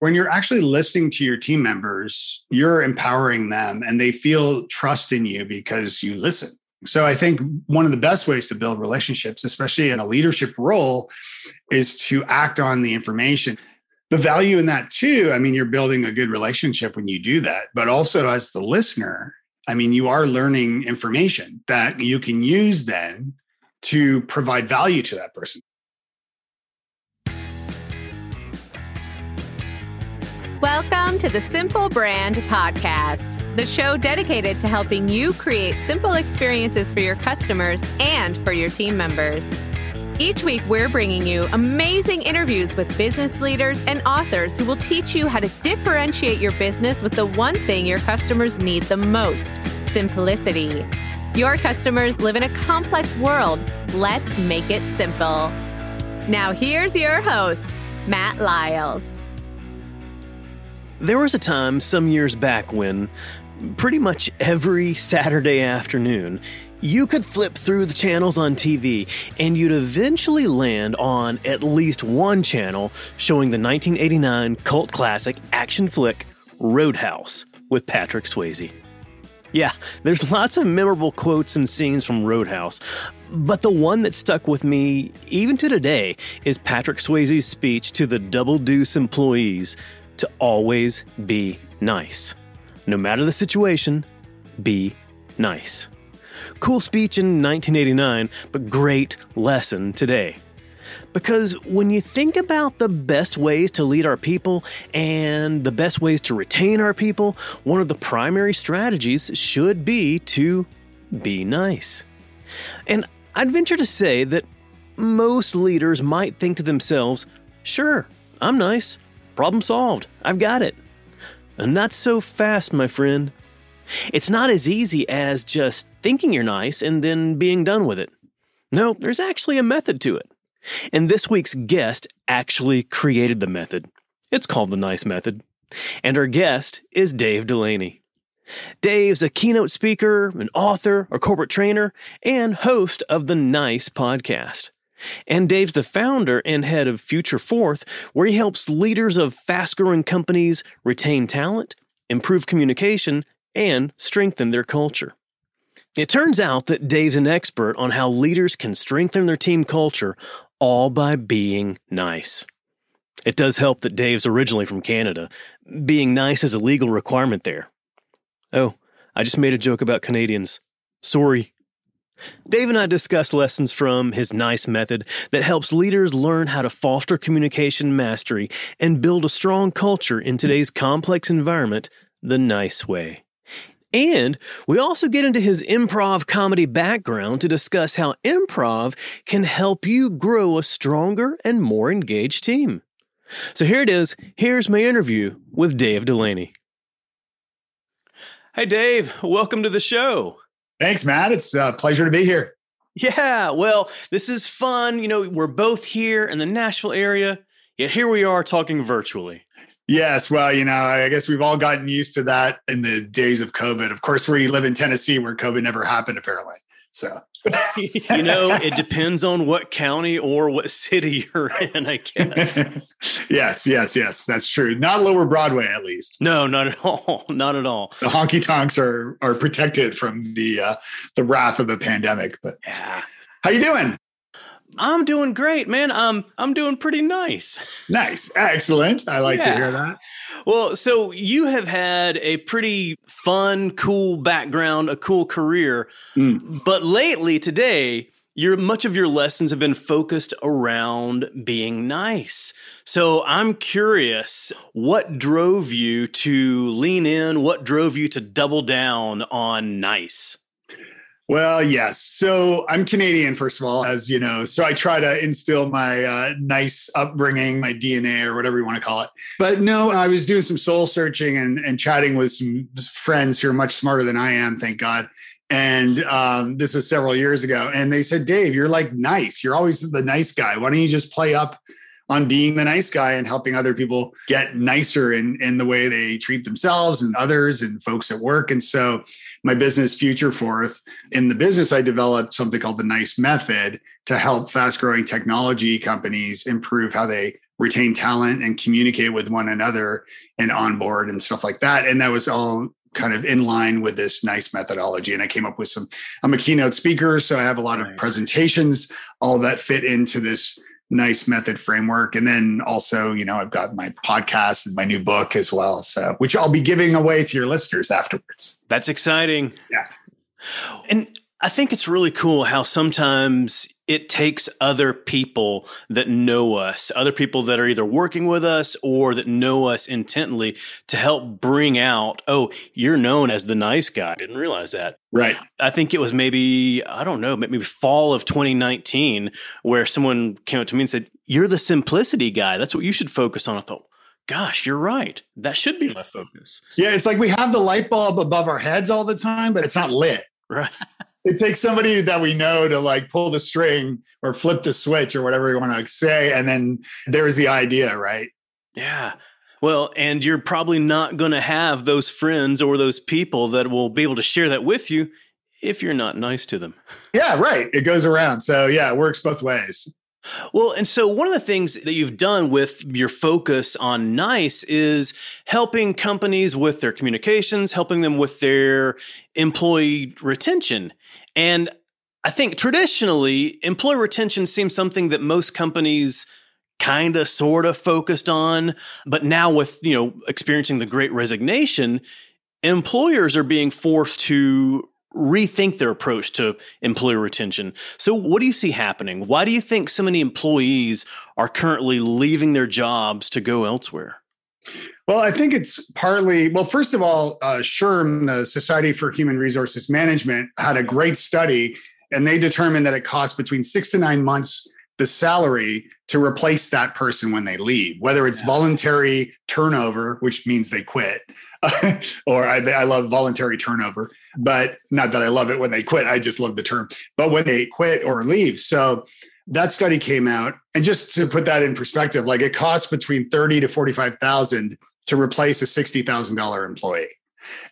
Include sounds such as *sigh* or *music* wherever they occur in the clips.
when you're actually listening to your team members, you're empowering them and they feel trust in you because you listen. So I think one of the best ways to build relationships, especially in a leadership role, is to act on the information. The value in that too, I mean, you're building a good relationship when you do that, but also as the listener, I mean, you are learning information that you can use then to provide value to that person. Welcome to the Simple Brand Podcast, the show dedicated to helping you create simple experiences for your customers and for your team members. Each week, we're bringing you amazing interviews with business leaders and authors who will teach you how to differentiate your business with the one thing your customers need the most simplicity. Your customers live in a complex world. Let's make it simple. Now, here's your host, Matt Lyles. There was a time some years back when, pretty much every Saturday afternoon, you could flip through the channels on TV and you'd eventually land on at least one channel showing the 1989 cult classic action flick Road House with Patrick Swayze. Yeah, there's lots of memorable quotes and scenes from Road House, but the one that stuck with me even to today is Patrick Swayze's speech to the Double Deuce employees to always be nice. No matter the situation, be nice. Cool speech in 1989, but great lesson today. Because when you think about the best ways to lead our people and the best ways to retain our people, one of the primary strategies should be to be nice. And I'd venture to say that most leaders might think to themselves, sure, I'm nice. Problem solved. I've got it. Uh, not so fast, my friend. It's not as easy as just thinking you're nice and then being done with it. No, there's actually a method to it. And this week's guest actually created the method. It's called the NICE method. And our guest is Dave Delaney. Dave's a keynote speaker, an author, a corporate trainer, and host of the NICE podcast. And Dave's the founder and head of Future Forth, where he helps leaders of fast growing companies retain talent, improve communication, and strengthen their culture. It turns out that Dave's an expert on how leaders can strengthen their team culture all by being nice. It does help that Dave's originally from Canada. Being nice is a legal requirement there. Oh, I just made a joke about Canadians. Sorry. Dave and I discuss lessons from his NICE method that helps leaders learn how to foster communication mastery and build a strong culture in today's complex environment the nice way. And we also get into his improv comedy background to discuss how improv can help you grow a stronger and more engaged team. So here it is. Here's my interview with Dave Delaney. Hey, Dave, welcome to the show. Thanks, Matt. It's a pleasure to be here. Yeah, well, this is fun. You know, we're both here in the Nashville area, yet here we are talking virtually. Yes, well, you know, I guess we've all gotten used to that in the days of COVID. Of course, we live in Tennessee where COVID never happened, apparently. So *laughs* you know, it depends on what county or what city you're *laughs* in, I guess. *laughs* yes, yes, yes, that's true. Not Lower Broadway, at least. No, not at all. Not at all. The honky tonks are are protected from the uh, the wrath of the pandemic. But yeah. how you doing? I'm doing great, man. I'm I'm doing pretty nice. *laughs* Nice. Excellent. I like yeah. to hear that. Well, so you have had a pretty fun, cool background, a cool career. Mm. But lately today, your much of your lessons have been focused around being nice. So I'm curious, what drove you to lean in? What drove you to double down on nice? Well, yes. So I'm Canadian, first of all, as you know. So I try to instill my uh, nice upbringing, my DNA, or whatever you want to call it. But no, I was doing some soul searching and, and chatting with some friends who are much smarter than I am, thank God. And um, this was several years ago. And they said, Dave, you're like nice. You're always the nice guy. Why don't you just play up on being the nice guy and helping other people get nicer in, in the way they treat themselves and others and folks at work. And so my business Future Forth, in the business, I developed something called the NICE method to help fast growing technology companies improve how they retain talent and communicate with one another and onboard and stuff like that. And that was all kind of in line with this nice methodology. And I came up with some, I'm a keynote speaker, so I have a lot of presentations, all that fit into this nice method framework. And then also, you know, I've got my podcast and my new book as well. So, which I'll be giving away to your listeners afterwards. That's exciting. Yeah. And I think it's really cool how sometimes it takes other people that know us, other people that are either working with us or that know us intently to help bring out, oh, you're known as the nice guy. I didn't realize that. Right. I think it was maybe, I don't know, maybe fall of 2019 where someone came up to me and said, You're the simplicity guy. That's what you should focus on. I thought, gosh, you're right. That should be my focus. Yeah, it's like we have the light bulb above our heads all the time, but it's not lit. Right. *laughs* it takes somebody that we know to like pull the string or flip the switch or whatever you want to say. And then there's the idea, right? Yeah. Well, and you're probably not going to have those friends or those people that will be able to share that with you if you're not nice to them. Yeah, right. It goes around. So, yeah, it works both ways. Well, and so one of the things that you've done with your focus on NICE is helping companies with their communications, helping them with their employee retention. And I think traditionally, employee retention seems something that most companies kind of sort of focused on, but now with, you know, experiencing the great resignation, employers are being forced to rethink their approach to employee retention. So, what do you see happening? Why do you think so many employees are currently leaving their jobs to go elsewhere? Well, I think it's partly, well, first of all, uh, SHRM, the Society for Human Resources Management, had a great study, and they determined that it costs between six to nine months the salary to replace that person when they leave, whether it's yeah. voluntary turnover, which means they quit, *laughs* or I, I, love voluntary turnover, but not that I love it when they quit. I just love the term, but when they quit or leave. So that study came out, and just to put that in perspective, like it costs between thirty to forty-five thousand to replace a sixty thousand dollar employee.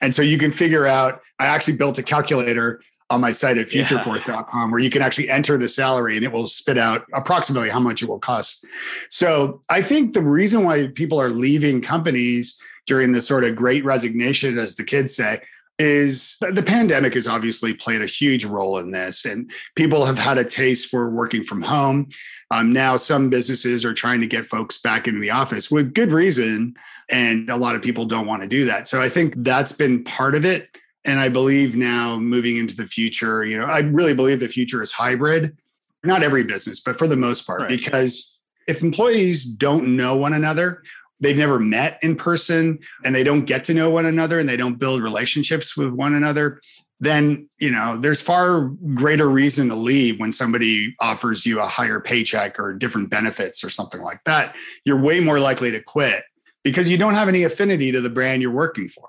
And so you can figure out. I actually built a calculator on my site at futureforth.com where you can actually enter the salary and it will spit out approximately how much it will cost. So I think the reason why people are leaving companies during the sort of great resignation, as the kids say, is the pandemic has obviously played a huge role in this and people have had a taste for working from home um, now some businesses are trying to get folks back into the office with good reason and a lot of people don't want to do that so i think that's been part of it and I believe now moving into the future, you know, I really believe the future is hybrid. Not every business, but for the most part, right. because if employees don't know one another, they've never met in person and they don't get to know one another and they don't build relationships with one another, then, you know, there's far greater reason to leave when somebody offers you a higher paycheck or different benefits or something like that. You're way more likely to quit because you don't have any affinity to the brand you're working for.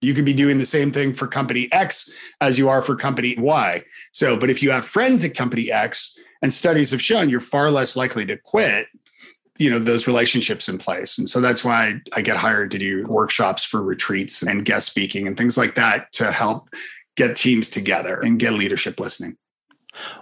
You could be doing the same thing for company X as you are for company Y. So, but if you have friends at company X and studies have shown you're far less likely to quit, you know, those relationships in place. And so that's why I get hired to do workshops for retreats and guest speaking and things like that to help get teams together and get leadership listening.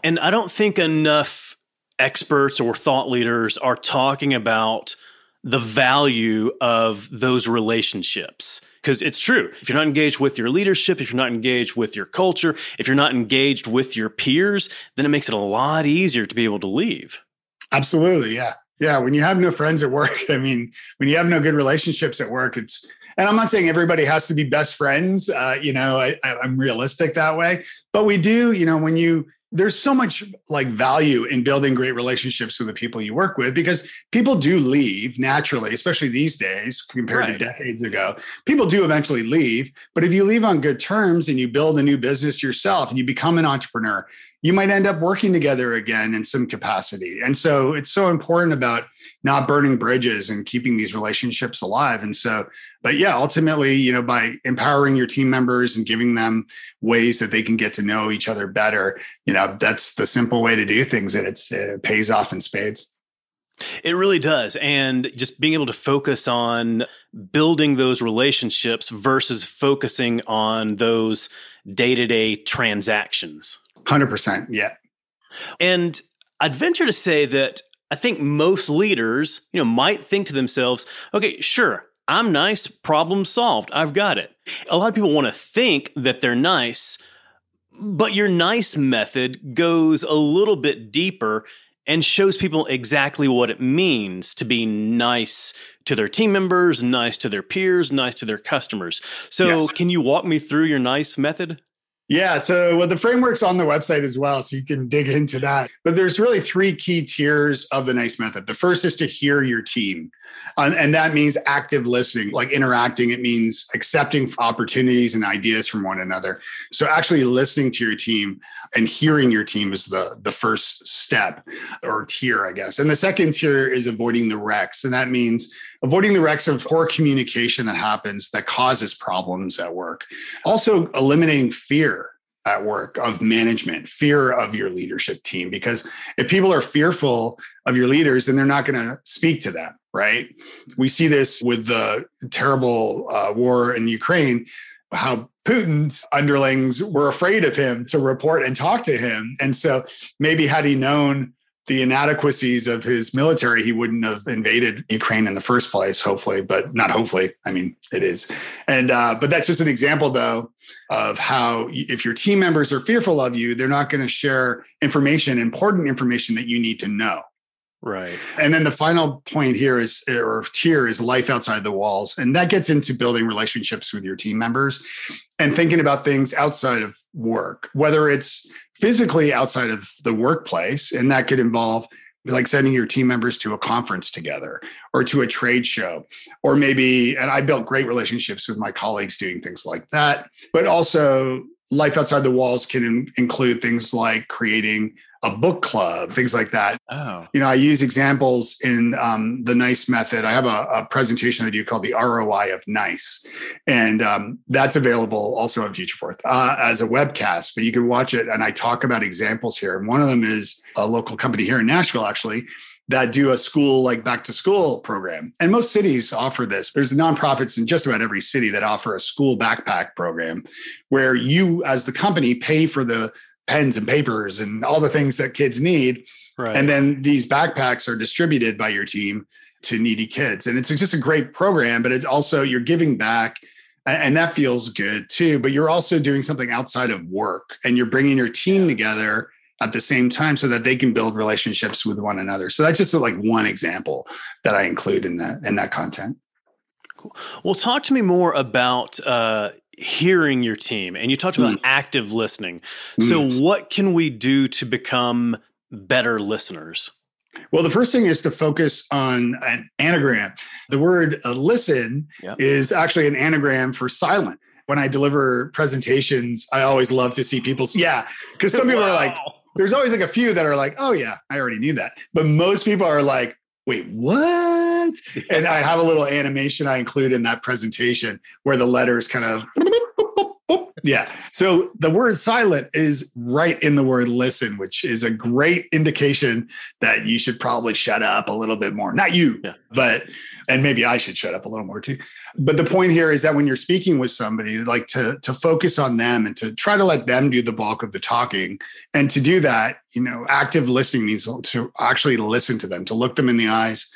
And I don't think enough experts or thought leaders are talking about the value of those relationships because it's true. If you're not engaged with your leadership, if you're not engaged with your culture, if you're not engaged with your peers, then it makes it a lot easier to be able to leave. Absolutely. Yeah. Yeah. When you have no friends at work, *laughs* I mean, when you have no good relationships at work, it's, and I'm not saying everybody has to be best friends. Uh, you know, I, I'm realistic that way, but we do, you know, when you, there's so much like value in building great relationships with the people you work with because people do leave naturally, especially these days compared right. to decades ago. People do eventually leave, but if you leave on good terms and you build a new business yourself and you become an entrepreneur, you might end up working together again in some capacity. And so it's so important about not burning bridges and keeping these relationships alive. And so, but yeah, ultimately, you know, by empowering your team members and giving them ways that they can get to know each other better, you know, that's the simple way to do things. And it's, it pays off in spades. It really does. And just being able to focus on building those relationships versus focusing on those day to day transactions. 100%. Yeah. And I'd venture to say that I think most leaders, you know, might think to themselves, okay, sure, I'm nice, problem solved. I've got it. A lot of people want to think that they're nice, but your nice method goes a little bit deeper and shows people exactly what it means to be nice to their team members, nice to their peers, nice to their customers. So, yes. can you walk me through your nice method? Yeah. So, well, the framework's on the website as well. So you can dig into that. But there's really three key tiers of the NICE method. The first is to hear your team. And that means active listening, like interacting. It means accepting opportunities and ideas from one another. So actually listening to your team and hearing your team is the, the first step or tier, I guess. And the second tier is avoiding the wrecks. And that means avoiding the wrecks of poor communication that happens that causes problems at work. Also, eliminating fear at work of management, fear of your leadership team. Because if people are fearful of your leaders, then they're not going to speak to them, right? We see this with the terrible uh, war in Ukraine, how Putin's underlings were afraid of him to report and talk to him. And so maybe had he known the inadequacies of his military, he wouldn't have invaded Ukraine in the first place, hopefully, but not hopefully. I mean, it is. And, uh, but that's just an example, though, of how if your team members are fearful of you, they're not going to share information, important information that you need to know. Right. And then the final point here is, or tier is life outside the walls. And that gets into building relationships with your team members and thinking about things outside of work, whether it's physically outside of the workplace. And that could involve like sending your team members to a conference together or to a trade show or maybe and i built great relationships with my colleagues doing things like that but also life outside the walls can in, include things like creating a book club, things like that. Oh. You know, I use examples in um, the NICE method. I have a, a, presentation I do called the ROI of NICE, and um, that's available also on Futureforth uh, as a webcast. But you can watch it, and I talk about examples here. And one of them is a local company here in Nashville, actually, that do a school like back to school program. And most cities offer this. There's nonprofits in just about every city that offer a school backpack program where you, as the company, pay for the pens and papers and all the things that kids need. Right. And then these backpacks are distributed by your team to needy kids. And it's just a great program, but it's also you're giving back and that feels good too. But you're also doing something outside of work and you're bringing your team together at the same time so that they can build relationships with one another. So that's just like one example that I include in that in that content. Cool. Well, talk to me more about uh, hearing your team, and you talked about mm. active listening. So, mm. what can we do to become better listeners? Well, the first thing is to focus on an anagram. The word uh, listen yep. is actually an anagram for silent. When I deliver presentations, I always love to see people's, yeah, because some people wow. are like, *laughs* there's always like a few that are like, oh yeah, I already knew that. But most people are like, wait, what? And I have a little animation I include in that presentation where the letters kind of yeah. So the word silent is right in the word listen, which is a great indication that you should probably shut up a little bit more. Not you, yeah. but, and maybe I should shut up a little more too. But the point here is that when you're speaking with somebody, like to, to focus on them and to try to let them do the bulk of the talking. And to do that, you know, active listening means to actually listen to them, to look them in the eyes,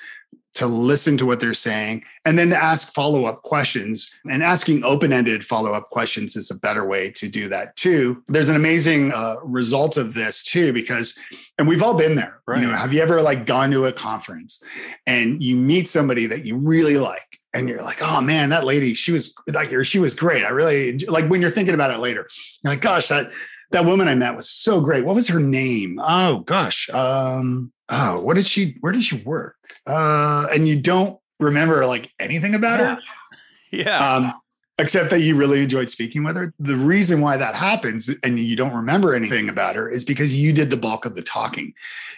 to listen to what they're saying and then to ask follow up questions. And asking open ended follow up questions is a better way to do that too. There's an amazing uh, result of this too, because, and we've all been there. Right. You know, have you ever like gone to a conference and you meet somebody that you really like? And you're like, oh man, that lady, she was like, she was great. I really like when you're thinking about it later. You're like, gosh, that that woman I met was so great. What was her name? Oh gosh, um, oh, what did she? Where did she work? Uh, and you don't remember like anything about yeah. her. *laughs* Yeah. Um, except that you really enjoyed speaking with her. The reason why that happens and you don't remember anything about her is because you did the bulk of the talking.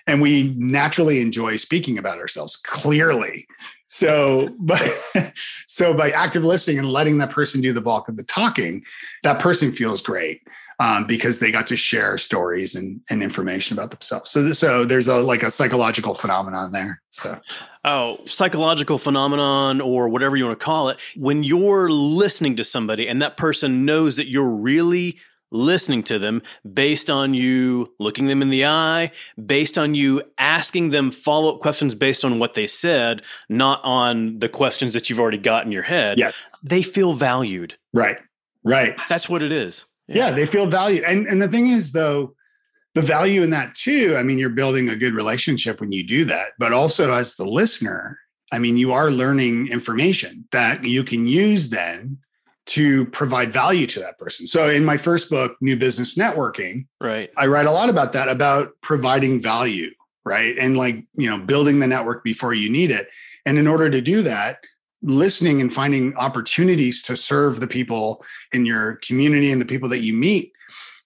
And we naturally enjoy speaking about ourselves clearly. So, but *laughs* so by active listening and letting that person do the bulk of the talking, that person feels great um, because they got to share stories and, and information about themselves. So, so there's a like a psychological phenomenon there. So, oh, psychological phenomenon or whatever you want to call it. When you're listening to somebody and that person knows that you're really listening to them based on you looking them in the eye, based on you asking them follow up questions based on what they said, not on the questions that you've already got in your head. Yeah. They feel valued. Right. Right. That's what it is. Yeah. yeah, they feel valued. And and the thing is though, the value in that too, I mean, you're building a good relationship when you do that, but also as the listener, I mean, you are learning information that you can use then to provide value to that person. So in my first book, New Business Networking, right. I write a lot about that about providing value, right? And like, you know, building the network before you need it. And in order to do that, listening and finding opportunities to serve the people in your community and the people that you meet.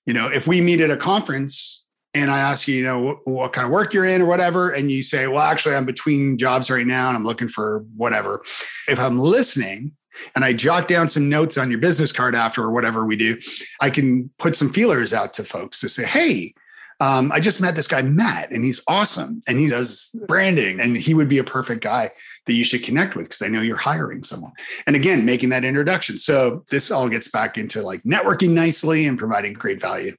You know, if we meet at a conference and I ask you, you know, what, what, kind of work you're in or whatever, and you say, well, actually, I'm between jobs right now and I'm looking for whatever. If I'm listening and I jot down some notes on your business card after or whatever we do, I can put some feelers out to folks to say, hey, um, I just met this guy, Matt, and he's awesome. And he does branding, and he would be a perfect guy that you should connect with because I know you're hiring someone. And again, making that introduction. So this all gets back into like networking nicely and providing great value.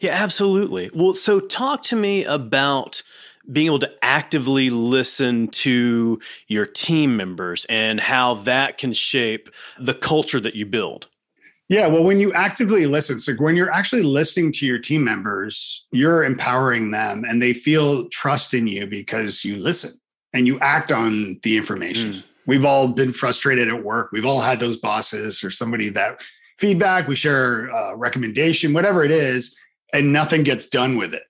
Yeah, absolutely. Well, so talk to me about being able to actively listen to your team members and how that can shape the culture that you build. Yeah, well, when you actively listen, so when you're actually listening to your team members, you're empowering them and they feel trust in you because you listen and you act on the information. Mm. We've all been frustrated at work. We've all had those bosses or somebody that feedback, we share a recommendation, whatever it is, and nothing gets done with it.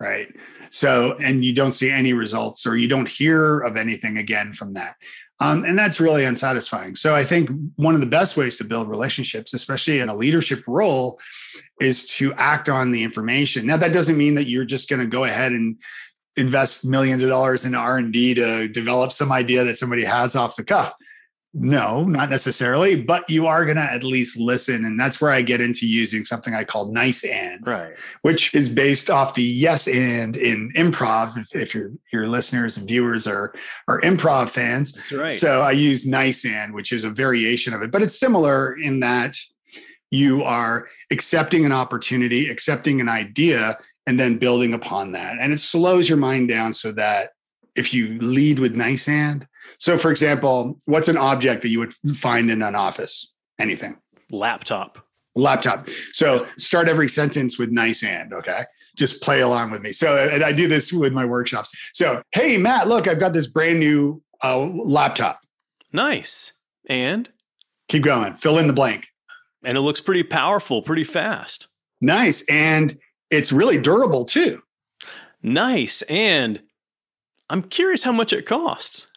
Right. So, and you don't see any results or you don't hear of anything again from that. Um, and that's really unsatisfying. So, I think one of the best ways to build relationships, especially in a leadership role, is to act on the information. Now, that doesn't mean that you're just going to go ahead and invest millions of dollars in R&D to develop some idea that somebody has off the cuff. No, not necessarily, but you are going to at least listen. And that's where I get into using something I call nice and, right. which is based off the yes and in improv. If, if your, your listeners and viewers are, are improv fans. That's right. So I use nice and, which is a variation of it, but it's similar in that you are accepting an opportunity, accepting an idea, and then building upon that. And it slows your mind down so that if you lead with nice and, so, for example, what's an object that you would find in an office? Anything. Laptop. Laptop. So, start every sentence with nice and, okay? Just play along with me. So, and I do this with my workshops. So, hey, Matt, look, I've got this brand new uh, laptop. Nice. And? Keep going. Fill in the blank. And it looks pretty powerful, pretty fast. Nice. And it's really durable too. Nice. And I'm curious how much it costs.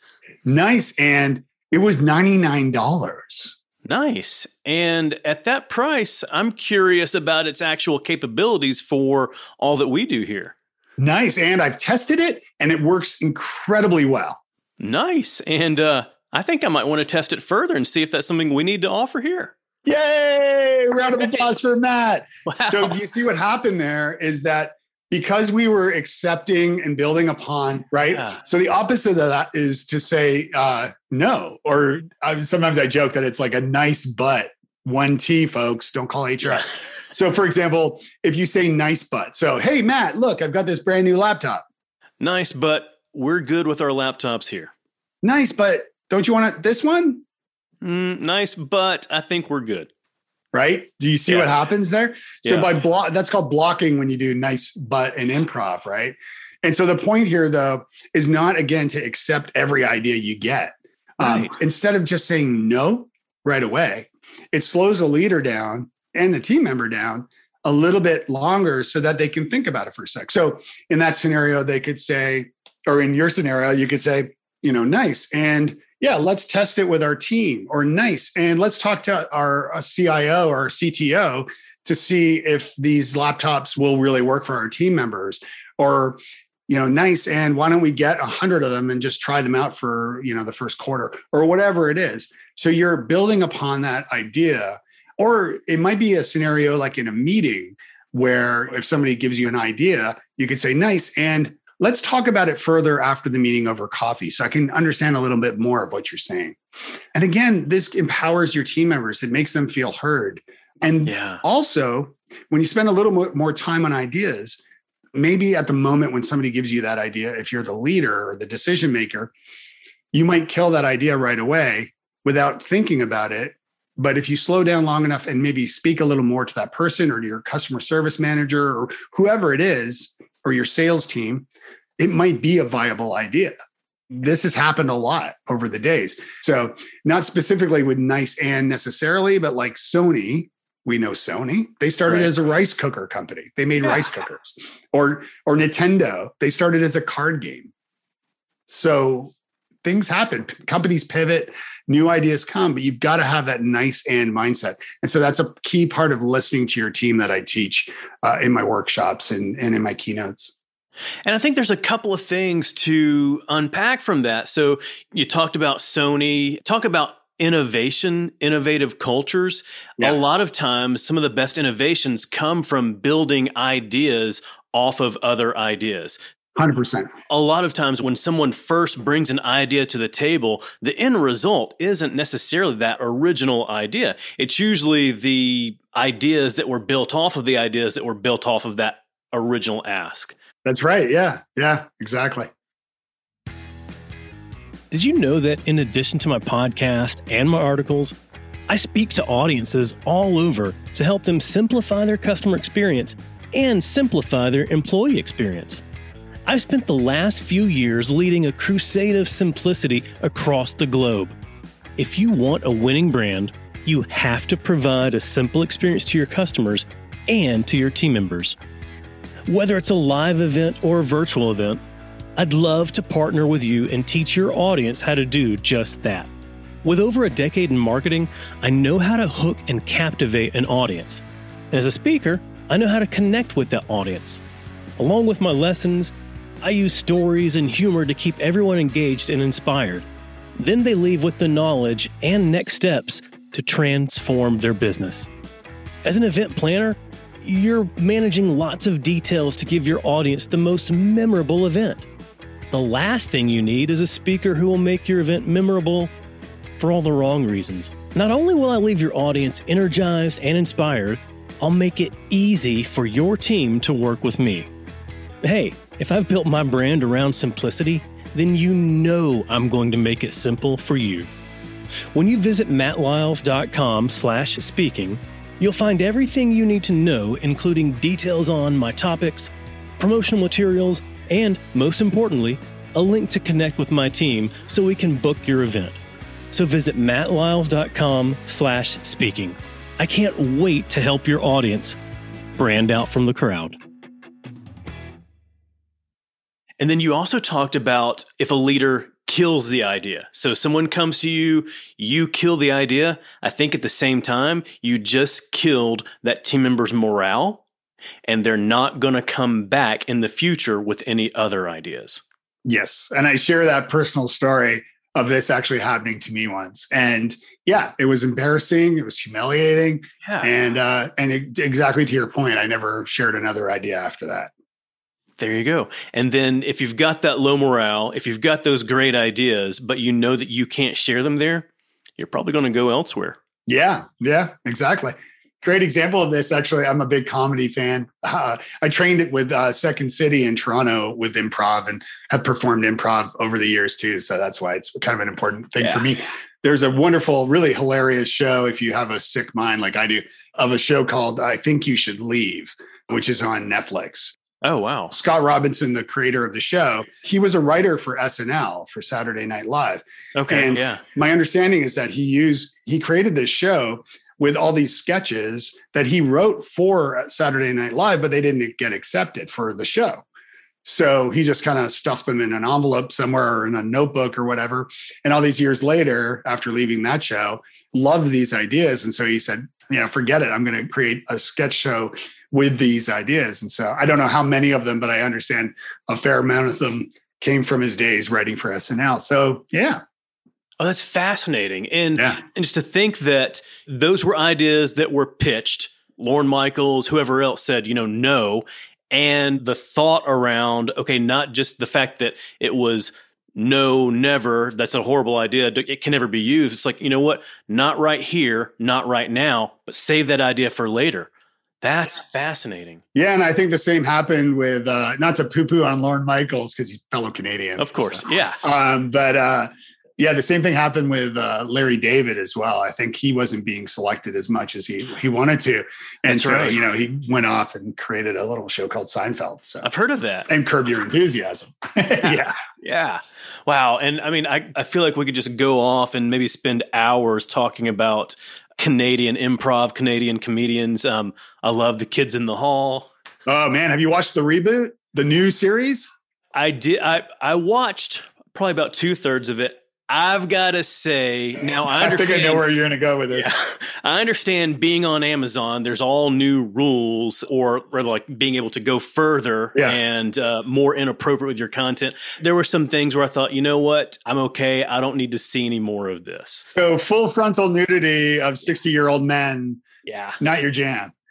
Nice. And it was $99. Nice. And at that price, I'm curious about its actual capabilities for all that we do here. Nice. And I've tested it and it works incredibly well. Nice. And uh, I think I might want to test it further and see if that's something we need to offer here. Yay! Round of *laughs* applause for Matt. Wow. So, you see what happened there is that because we were accepting and building upon, right? Yeah. So the opposite of that is to say uh, no, or uh, sometimes I joke that it's like a nice but. One T, folks. Don't call HR. Yeah. so, for example, if you say nice but, so hey Matt, look, I've got this brand new laptop. Nice, but we're good with our laptops here. Nice, but don't you want this one? Mm, nice, but I think we're good right? Do you see yeah. what happens there? So yeah. by block, that's called blocking when you do nice but and improv, right? And so the point here, though, is not again to accept every idea you get. Um, right. Um, instead of just saying no right away, it slows the leader down and the team member down a little bit longer so that they can think about it for a sec. So in that scenario, they could say, or in your scenario, you could say, you know, nice. And yeah, let's test it with our team or nice. And let's talk to our uh, CIO or CTO to see if these laptops will really work for our team members or, you know, nice. And why don't we get a hundred of them and just try them out for, you know, the first quarter or whatever it is. So you're building upon that idea. Or it might be a scenario like in a meeting where if somebody gives you an idea, you could say, nice. And Let's talk about it further after the meeting over coffee so I can understand a little bit more of what you're saying. And again, this empowers your team members, it makes them feel heard. And Yeah. also, when you spend a little more time on ideas, maybe at the moment when somebody gives you that idea, if you're the leader or the decision maker, you might kill that idea right away without thinking about it. But if you slow down long enough and maybe speak a little more to that person or to your customer service manager or whoever it is, or your sales team, it might be a viable idea. This has happened a lot over the days. So, not specifically with Nice and necessarily, but like Sony, we know Sony. They started Right. as a rice cooker company. They made Yeah. rice cookers. Or or Nintendo, they started as a card game. So things happen. P- Companies pivot, new ideas come, but you've got to have that nice and mindset. And so that's a key part of listening to your team that I teach uh, in my workshops and, and in my keynotes. And I think there's a couple of things to unpack from that. So you talked about Sony, talk about innovation, innovative cultures. Yeah. A lot of times, some of the best innovations come from building ideas off of other ideas. 100%. A lot of times, when someone first brings an idea to the table, the end result isn't necessarily that original idea. It's usually the ideas that were built off of the ideas that were built off of that original ask. That's right. Yeah. Yeah. Exactly. Did you know that in addition to my podcast and my articles, I speak to audiences all over to help them simplify their customer experience and simplify their employee experience? I've spent the last few years leading a crusade of simplicity across the globe. If you want a winning brand, you have to provide a simple experience to your customers and to your team members. Whether it's a live event or a virtual event, I'd love to partner with you and teach your audience how to do just that. With over a decade in marketing, I know how to hook and captivate an audience. And as a speaker, I know how to connect with that audience. Along with my lessons, I use stories and humor to keep everyone engaged and inspired. Then they leave with the knowledge and next steps to transform their business. As an event planner, you're managing lots of details to give your audience the most memorable event. The last thing you need is a speaker who will make your event memorable for all the wrong reasons. Not only will I leave your audience energized and inspired, I'll make it easy for your team to work with me. Hey, if I've built my brand around simplicity, then you know I'm going to make it simple for you. When you visit mattlyles.com slash speaking, you'll find everything you need to know, including details on my topics, promotional materials, and most importantly, a link to connect with my team so we can book your event. So visit mattlyles.com slash speaking. I can't wait to help your audience brand out from the crowd. And then you also talked about if a leader kills the idea. So someone comes to you, you kill the idea. I think at the same time, you just killed that team member's morale and they're not going to come back in the future with any other ideas. Yes. And I share that personal story of this actually happening to me once. And yeah, it was embarrassing. It was humiliating. Yeah. And uh, and it, exactly to your point, I never shared another idea after that. There you go. And then if you've got that low morale, if you've got those great ideas, but you know that you can't share them there, you're probably going to go elsewhere. Yeah, yeah, exactly. Great example of this. Actually, I'm a big comedy fan. Uh, I trained it with uh, Second City in Toronto with improv and have performed improv over the years too. So that's why it's kind of an important thing for me. There's a wonderful, really hilarious show, if you have a sick mind like I do, of a show called I Think You Should Leave, which is on Netflix. Oh, wow. Scott Robinson, the creator of the show, he was a writer for SNL for Saturday Night Live Okay. And- yeah. my understanding is that he used he created this show with all these sketches that he wrote for Saturday Night Live, but they didn't get accepted for the show. So he just kind of stuffed them in an envelope somewhere or in a notebook or whatever. And all these years later, after leaving that show, loved these ideas. And so he said, you know, forget it. I'm going to create a sketch show with these ideas. And so I don't know how many of them, but I understand a fair amount of them came from his days writing for SNL. So yeah, Oh, that's fascinating. And, yeah. and just to think that those were ideas that were pitched, Lorne Michaels, whoever else said, you know, no. And the thought around, okay, not just the fact that it was no, never, that's a horrible idea. It can never be used. It's like, you know what? Not right here, not right now, but save that idea for later. That's fascinating. Yeah, and I think the same happened with uh, not to poo-poo on Lorne Michaels because he's fellow Canadian, of course. So. Yeah, um, but uh, yeah, the same thing happened with uh, Larry David as well. I think he wasn't being selected as much as he he wanted to, and That's so right. you know he went off and created a little show called Seinfeld. So I've heard of that and Curb Your Enthusiasm. *laughs* yeah, yeah, wow. And I mean, I I feel like we could just go off and maybe spend hours talking about Canadian improv, Canadian comedians. Um, I love the Kids in the Hall. Oh man, have you watched the reboot, the new series? I did. I I watched probably about two thirds of it. I've got to say now. I, understand. *laughs* I think I know where you're going to go with this. Yeah, *laughs* I understand being on Amazon. There's all new rules, or rather, like being able to go further yeah. and uh, more inappropriate with your content. There were some things where I thought, you know what, I'm okay. I don't need to see any more of this. So full frontal nudity of 60 year old men. Yeah, not your jam. *laughs*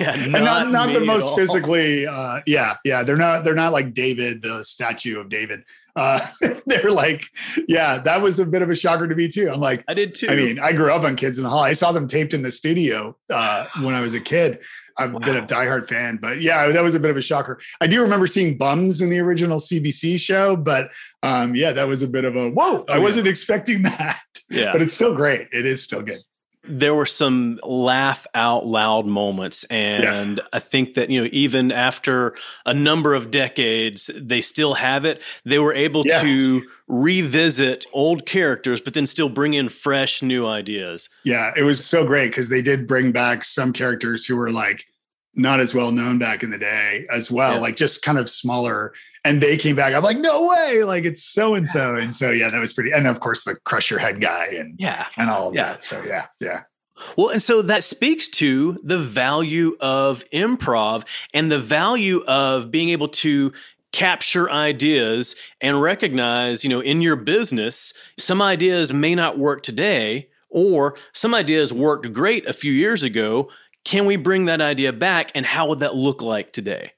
Yeah, not, and not not the most physically. Uh, yeah, yeah. They're not. They're not like David, the statue of David. Uh, *laughs* they're like, yeah, that was a bit of a shocker to me too. I'm like, I did too. I mean, I grew up on Kids in the Hall. I saw them taped in the studio uh, when I was a kid. I've wow. been a diehard fan, but yeah, that was a bit of a shocker. I do remember seeing bums in the original CBC show, but um, yeah, that was a bit of a whoa. Oh, I wasn't yeah. expecting *laughs* that. Yeah, but it's still great. It is still good there were some laugh out loud moments and yeah. i think that you know even after a number of decades they still have it they were able yeah. to revisit old characters but then still bring in fresh new ideas yeah it was so great because they did bring back some characters who were like not as well known back in the day as well, yeah. like just kind of smaller. And they came back. I'm like, no way! Like it's so and so. And so yeah, that was pretty. And of course, the crush your head guy and yeah, and all of yeah. that. So yeah, yeah. Well, and so that speaks to the value of improv and the value of being able to capture ideas and recognize, you know, in your business, some ideas may not work today, or some ideas worked great a few years ago, can we bring that idea back and how would that look like today?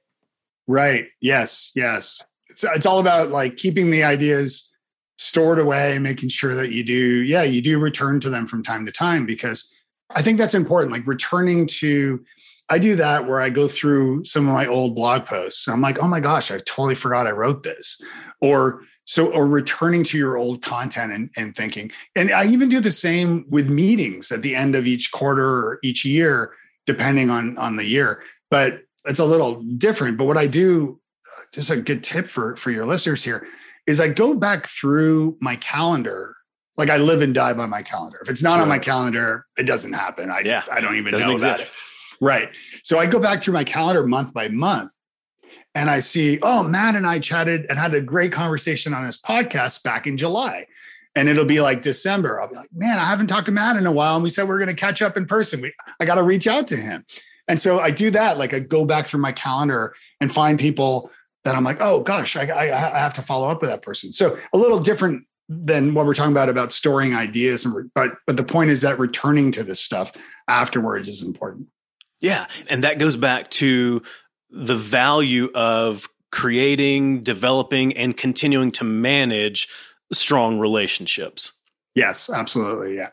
Right. Yes. Yes. It's, it's all about like keeping the ideas stored away, making sure that you do, yeah, you do return to them from time to time because I think that's important. Like returning to, I do that where I go through some of my old blog posts. I'm like, oh my gosh, I totally forgot I wrote this. Or so, or returning to your old content and, and thinking. And I even do the same with meetings at the end of each quarter or each year depending on on the year. But it's a little different. But what I do, just a good tip for for your listeners here, is I go back through my calendar. Like I live and die by my calendar. If it's not yeah. on my calendar, it doesn't happen. I yeah. I don't even doesn't know exist. that. Right. So I go back through my calendar month by month and I see, oh, Matt and I chatted and had a great conversation on his podcast back in July and it'll be like December. I'll be like, man, I haven't talked to Matt in a while. And we said we are going to catch up in person. We, I got to reach out to him. And so I do that. Like I go back through my calendar and find people that I'm like, oh gosh, I, I, I have to follow up with that person. So a little different than what we're talking about about storing ideas. And but but the point is that returning to this stuff afterwards is important. Yeah, and that goes back to the value of creating, developing, and continuing to manage strong relationships. Yes, absolutely. Yeah.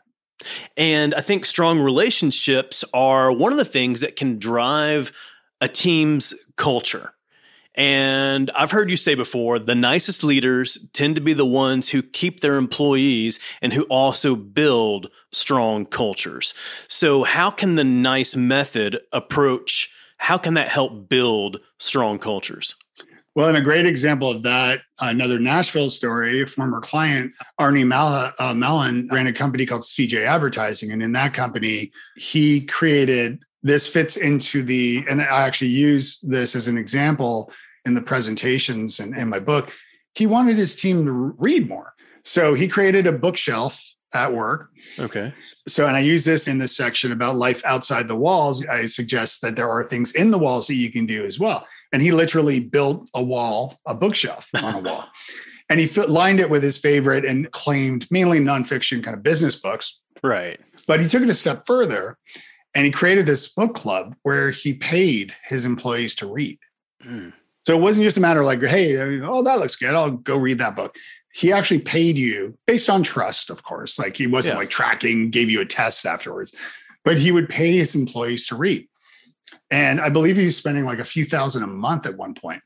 And I think strong relationships are one of the things that can drive a team's culture. And I've heard you say before the nicest leaders tend to be the ones who keep their employees and who also build strong cultures. So, how can the nice method approach? How can that help build strong cultures? Well, and a great example of that, another Nashville story, a former client, Arnie uh, Malham, ran a company called CJ Advertising. And in that company, he created this fits into the, and I actually use this as an example in the presentations and in my book. He wanted his team to read more. So he created a bookshelf at work. Okay. So, and I use this in this section about life outside the walls. I suggest that there are things in the walls that you can do as well and he literally built a wall, a bookshelf on a wall. *laughs* and he lined it with his favorite and claimed mainly nonfiction kind of business books. Right. But he took it a step further and he created this book club where he paid his employees to read. Mm. So it wasn't just a matter of like, hey, oh, that looks good. I'll go read that book. he actually paid you based on trust, of course. Like he wasn't Yes. like tracking, gave you a test afterwards, but he would pay his employees to read. And I believe he was spending like a few thousand a month at one point,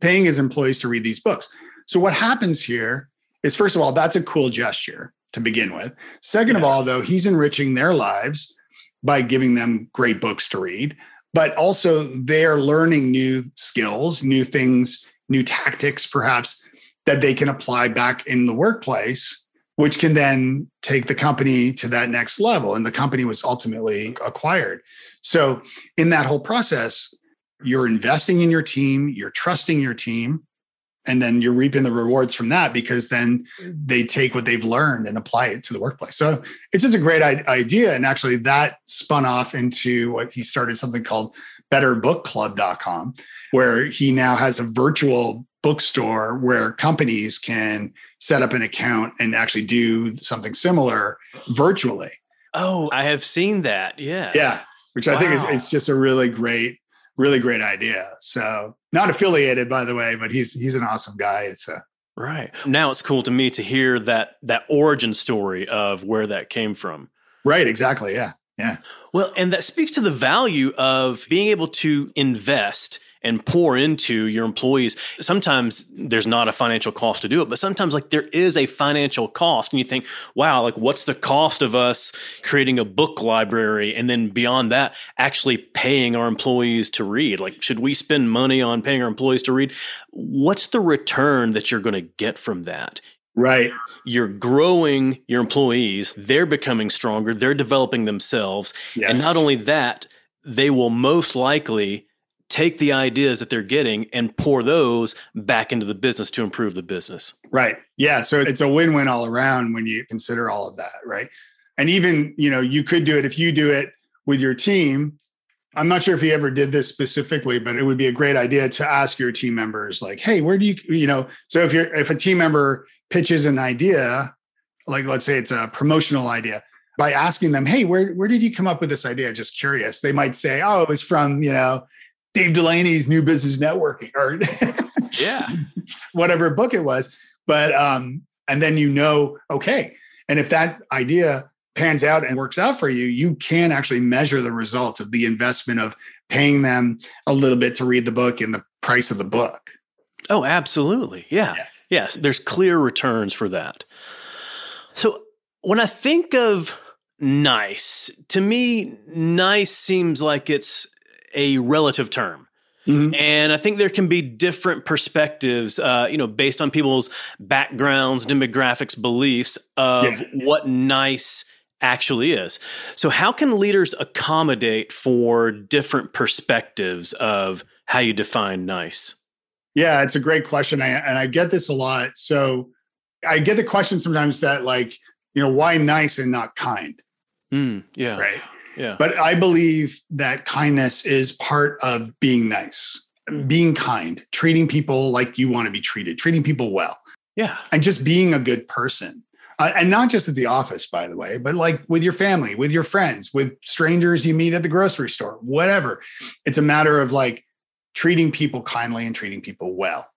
paying his employees to read these books. So what happens here is, first of all, that's a cool gesture to begin with. Second of all, though, he's enriching their lives by giving them great books to read, but also they're learning new skills, new things, new tactics, perhaps that they can apply back in the workplace, which can then take the company to that next level. And the company was ultimately acquired. So, in that whole process, you're investing in your team, you're trusting your team, and then you're reaping the rewards from that because then they take what they've learned and apply it to the workplace. So, it's just a great idea. And actually, that spun off into what he started something called betterbookclub.com, where he now has a virtual bookstore where companies can set up an account and actually do something similar virtually. Oh, I have seen that. Yeah. Yeah, which I think is it's just a really great, really great idea. So not affiliated, by the way, but he's he's an awesome guy. It's a Right. Now it's cool to me to hear that that origin story of where that came from. right, exactly. Yeah, yeah, Well, and that speaks to the value of being able to invest and pour into your employees. Sometimes there's not a financial cost to do it, but sometimes like there is a financial cost and you think, wow, like what's the cost of us creating a book library and then beyond that actually paying our employees to read? Like should we spend money on paying our employees to read? What's the return that you're going to get from that? Right, You're growing your employees, they're becoming stronger, they're developing themselves, yes, and not only that, they will most likely take the ideas that they're getting and pour those back into the business to improve the business. right, yeah. So it's a win-win all around when you consider all of that, right? And even you know you could do it if you do it with your team. I'm not sure if he ever did this specifically, but it would be a great idea to ask your team members, like, "Hey, where do you, you know?" So if you're if a team member pitches an idea, like let's say it's a promotional idea, by asking them, "Hey, where where did you come up with this idea?" Just curious, they might say, "Oh, it was from you know Dave Delaney's New Business Networking," or Yeah. *laughs* whatever book it was. But um, and then you know, okay, and if that idea pans out and works out for you, you can actually measure the result of the investment of paying them a little bit to read the book and the price of the book. Oh, absolutely. Yeah. Yeah. Yes, there's clear returns for that. So when I think of nice, to me, nice seems like it's a relative term. Mhm. And I think there can be different perspectives, uh, you know, based on people's backgrounds, demographics, beliefs of Yeah. what nice actually is. So, how can leaders accommodate for different perspectives of how you define nice? Yeah, it's a great question. I, and I get this a lot. So I get the question sometimes that, like, you know, why nice and not kind? Mm, yeah, Right. yeah, But I believe that kindness is part of being nice, being kind, treating people like you want to be treated, treating people well, yeah, and just being a good person. Uh, and not just at the office, by the way, but like with your family, with your friends, with strangers you meet at the grocery store, whatever. It's a matter of like treating people kindly and treating people well.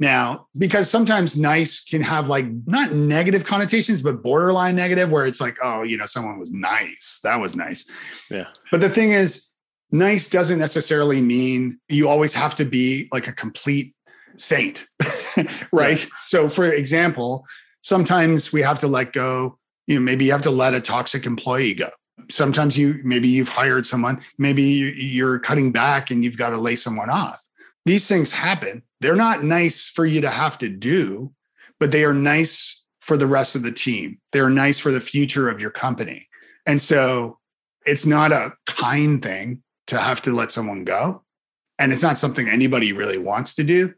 Now, because sometimes nice can have like not negative connotations, but borderline negative, where it's like, oh, you know, someone was nice. That was nice. yeah, But the thing is, nice doesn't necessarily mean you always have to be like a complete saint, *laughs* right? So, for example, sometimes we have to let go. You know, maybe you have to let a toxic employee go. Sometimes you, maybe you've hired someone, maybe you- you're cutting back and you've got to lay someone off. These things happen. They're not nice for you to have to do, but they are nice for the rest of the team. They're nice for the future of your company. And so it's not a kind thing to have to let someone go. And it's not something anybody really wants to do.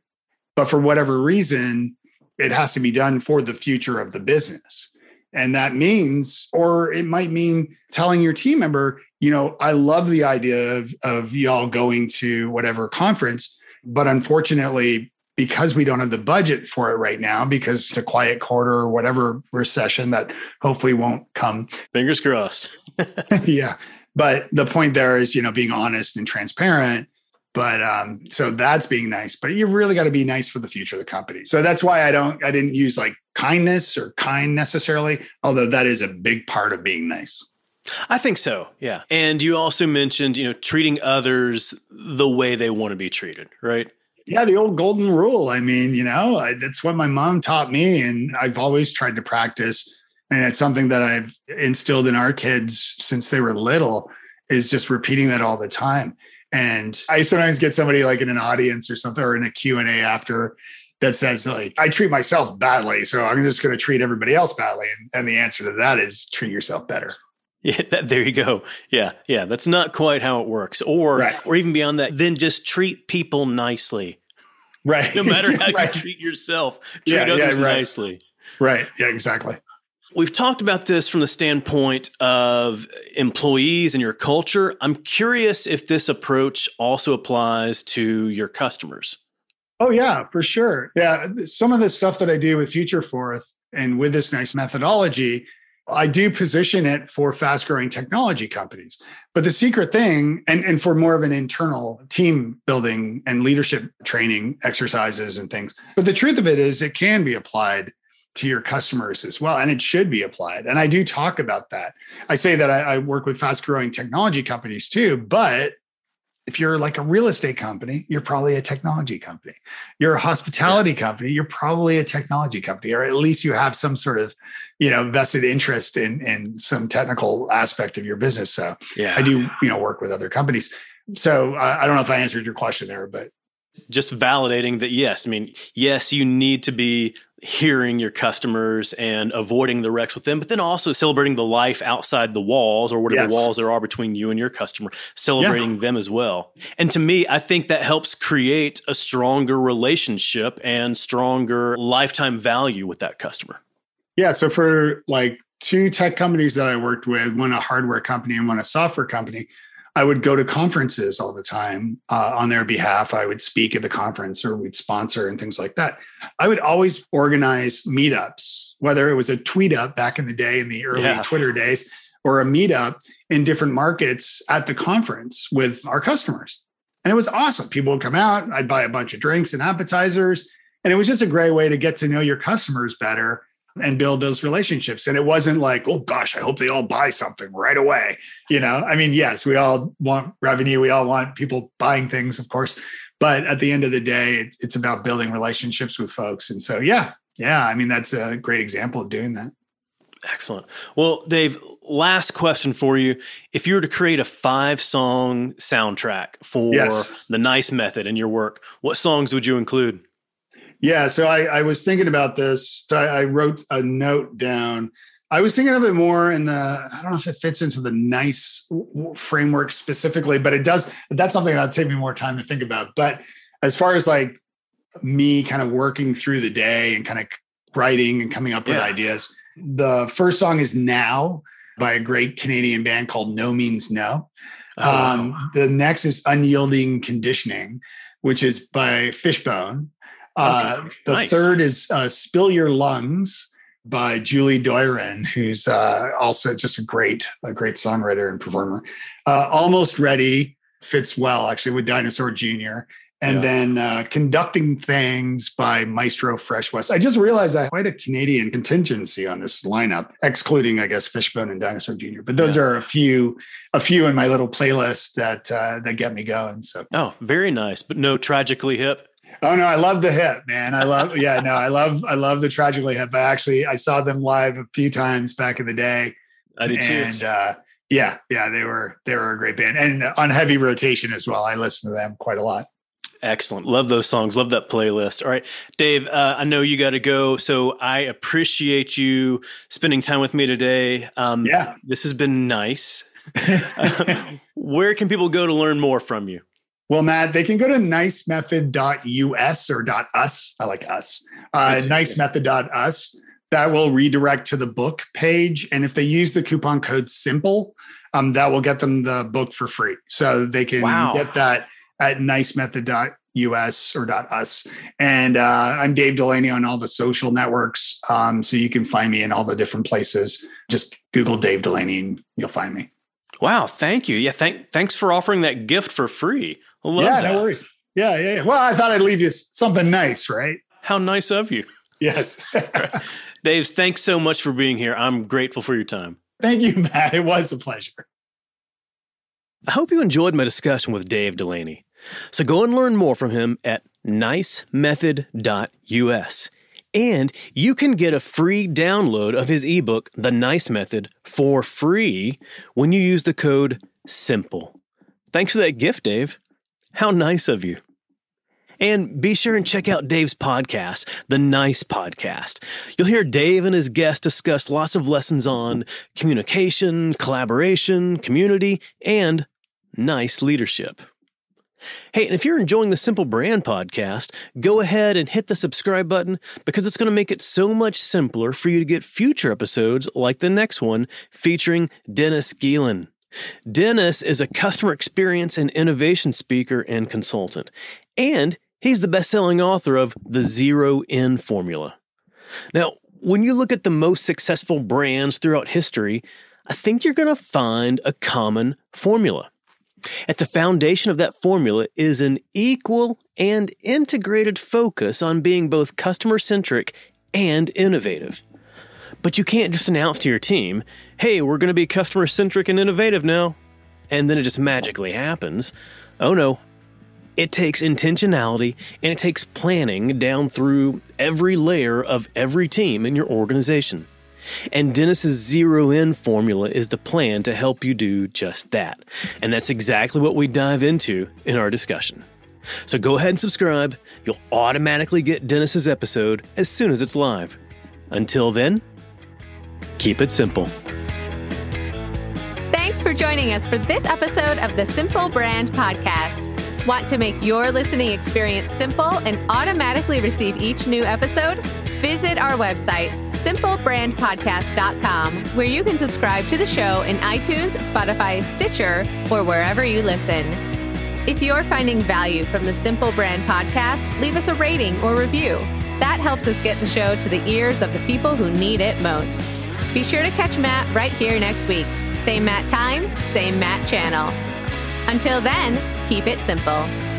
But for whatever reason, it has to be done for the future of the business. And that means, or it might mean telling your team member, you know, I love the idea of, of y'all going to whatever conference, but unfortunately, because we don't have the budget for it right now, because it's a quiet quarter or whatever recession that hopefully won't come, fingers crossed. *laughs* yeah. But the point there is, you know, being honest and transparent. But um, so that's being nice. But you really got to be nice for the future of the company. So that's why I don't, I didn't use like kindness or kind necessarily, although that is a big part of being nice. I think so. Yeah. And you also mentioned, you know, treating others the way they want to be treated, right? Yeah, the old golden rule. I mean, you know, I, that's what my mom taught me, and I've always tried to practice. And it's something that I've instilled in our kids since they were little, is just repeating that all the time. And I sometimes get somebody like in an audience or something, or in a Q and A after, that says like I treat myself badly, so I'm just going to treat everybody else badly. And, and the answer to that is treat yourself better. Yeah, *laughs* that, there you go. Yeah, yeah, that's not quite how it works. Or right. or even beyond that, then just treat people nicely. Right. No matter how *laughs* right. you treat yourself, treat yeah, others yeah, right. nicely. Right. Yeah, exactly. We've talked about this from the standpoint of employees and your culture. I'm curious if this approach also applies to your customers. Oh yeah, for sure. Yeah, some of the stuff that I do with Futureforth and with this nice methodology I do position it for fast growing technology companies. But the secret thing, and, and for more of an internal team building and leadership training exercises and things. But the truth of it is, it can be applied to your customers as well. And it should be applied. And I do talk about that. I say that I, I work with fast growing technology companies too, but if you're like a real estate company, you're probably a technology company. You're a hospitality yeah. company, you're probably a technology company, or at least you have some sort of, you know, vested interest in in some technical aspect of your business. So yeah. I do, you know, work with other companies. So uh, I don't know if I answered your question there, but just validating that yes, I mean, yes, you need to be hearing your customers and avoiding the wrecks with them, but then also celebrating the life outside the walls or whatever yes. walls there are between you and your customer, celebrating yeah. them as well. And to me, I think that helps create a stronger relationship and stronger lifetime value with that customer. Yeah. So for like two tech companies that I worked with, one a hardware company and one a software company, I would go to conferences all the time uh, on their behalf. I would speak at the conference or we'd sponsor and things like that. I would always organize meetups, whether it was a tweet up back in the day in the early yeah. Twitter days or a meetup in different markets at the conference with our customers. And it was awesome. People would come out, I'd buy a bunch of drinks and appetizers. And it was just a great way to get to know your customers better and build those relationships. And it wasn't like, oh gosh, I hope they all buy something right away. You know, I mean, yes, we all want revenue, we all want people buying things, of course. But at the end of the day, it's, it's about building relationships with folks. And so, yeah, yeah, I mean, that's a great example of doing that. Excellent. Well, Dave, last question for you. If you were to create a five song soundtrack for yes. the nice method in your work, what songs would you include? Yeah, so I, I was thinking about this. So I, I, wrote a note down. I was thinking of it more in the. I don't know if it fits into the nice framework specifically, but it does. That's something that'll take me more time to think about. But as far as like me kind of working through the day and kind of writing and coming up with ideas, the first song is "Now" by a great Canadian band called No Means No. Oh, um. The next is "Unyielding Conditioning," which is by Fishbone. Uh, the nice. third is uh, Spill Your Lungs by Julie Doiron, who's uh, also just a great, a great songwriter and performer. Uh, Almost Ready fits well actually with Dinosaur Jr. And yeah. then uh, Conducting Things by Maestro Fresh Wes. I just realized I have quite a Canadian contingency on this lineup, excluding, I guess, Fishbone and Dinosaur Jr. But those yeah. are a few, a few in my little playlist that uh, that get me going. So, oh, very nice, but no tragically hip. Oh no, I love the hip, man. I love yeah, no, I love I love the tragically hip. I actually I saw them live a few times back in the day. I did and, too. Uh, yeah, yeah, they were they were a great band. And on heavy rotation as well. I listen to them quite a lot. Excellent. Love those songs. Love that playlist. All right. Dave, uh, I know you got to go. So I appreciate you spending time with me today. Um, yeah. This has been nice. *laughs* *laughs* where can people go to learn more from you? Well, Matt, they can go to nicemethod.us or .us. I like us. Uh, nicemethod.us. That will redirect to the book page. And if they use the coupon code SIMPLE, um, that will get them the book for free. So they can wow. get that at nicemethod.us or .us. And uh, I'm Dave Delaney on all the social networks. Um, so you can find me in all the different places. Just Google Dave Delaney and you'll find me. Wow, thank you. Yeah, thank, thanks for offering that gift for free. Love yeah, that. no worries. Yeah, yeah, yeah. Well, I thought I'd leave you something nice, right? How nice of you. Yes. *laughs* *laughs* Daves, thanks so much for being here. I'm grateful for your time. Thank you, Matt. It was a pleasure. I hope you enjoyed my discussion with Dave Delaney. So go and learn more from him at nicemethod.us. And you can get a free download of his ebook, The Nice Method, for free when you use the code SIMPLE. Thanks for that gift, Dave. How nice of you. And be sure and check out Dave's podcast, The Nice Podcast. You'll hear Dave and his guests discuss lots of lessons on communication, collaboration, community, and nice leadership. Hey, and if you're enjoying the Simple Brand podcast, go ahead and hit the subscribe button because it's going to make it so much simpler for you to get future episodes like the next one featuring Dennis Geelan. Dennis is a customer experience and innovation speaker and consultant, and he's the best selling author of The Zero In Formula. Now, when you look at the most successful brands throughout history, I think you're going to find a common formula. At the foundation of that formula is an equal and integrated focus on being both customer centric and innovative. But you can't just announce to your team, hey, we're going to be customer centric and innovative now, and then it just magically happens. Oh no. It takes intentionality and it takes planning down through every layer of every team in your organization. And Dennis's zero in formula is the plan to help you do just that. And that's exactly what we dive into in our discussion. So go ahead and subscribe. You'll automatically get Dennis's episode as soon as it's live. Until then, keep it simple. Thanks for joining us for this episode of the Simple Brand Podcast. Want to make your listening experience simple and automatically receive each new episode? Visit our website, simplebrandpodcast.com, where you can subscribe to the show in iTunes, Spotify, Stitcher, or wherever you listen. If you're finding value from the Simple Brand Podcast, leave us a rating or review. That helps us get the show to the ears of the people who need it most. Be sure to catch Matt right here next week. Same Matt time, same Matt channel. Until then, keep it simple.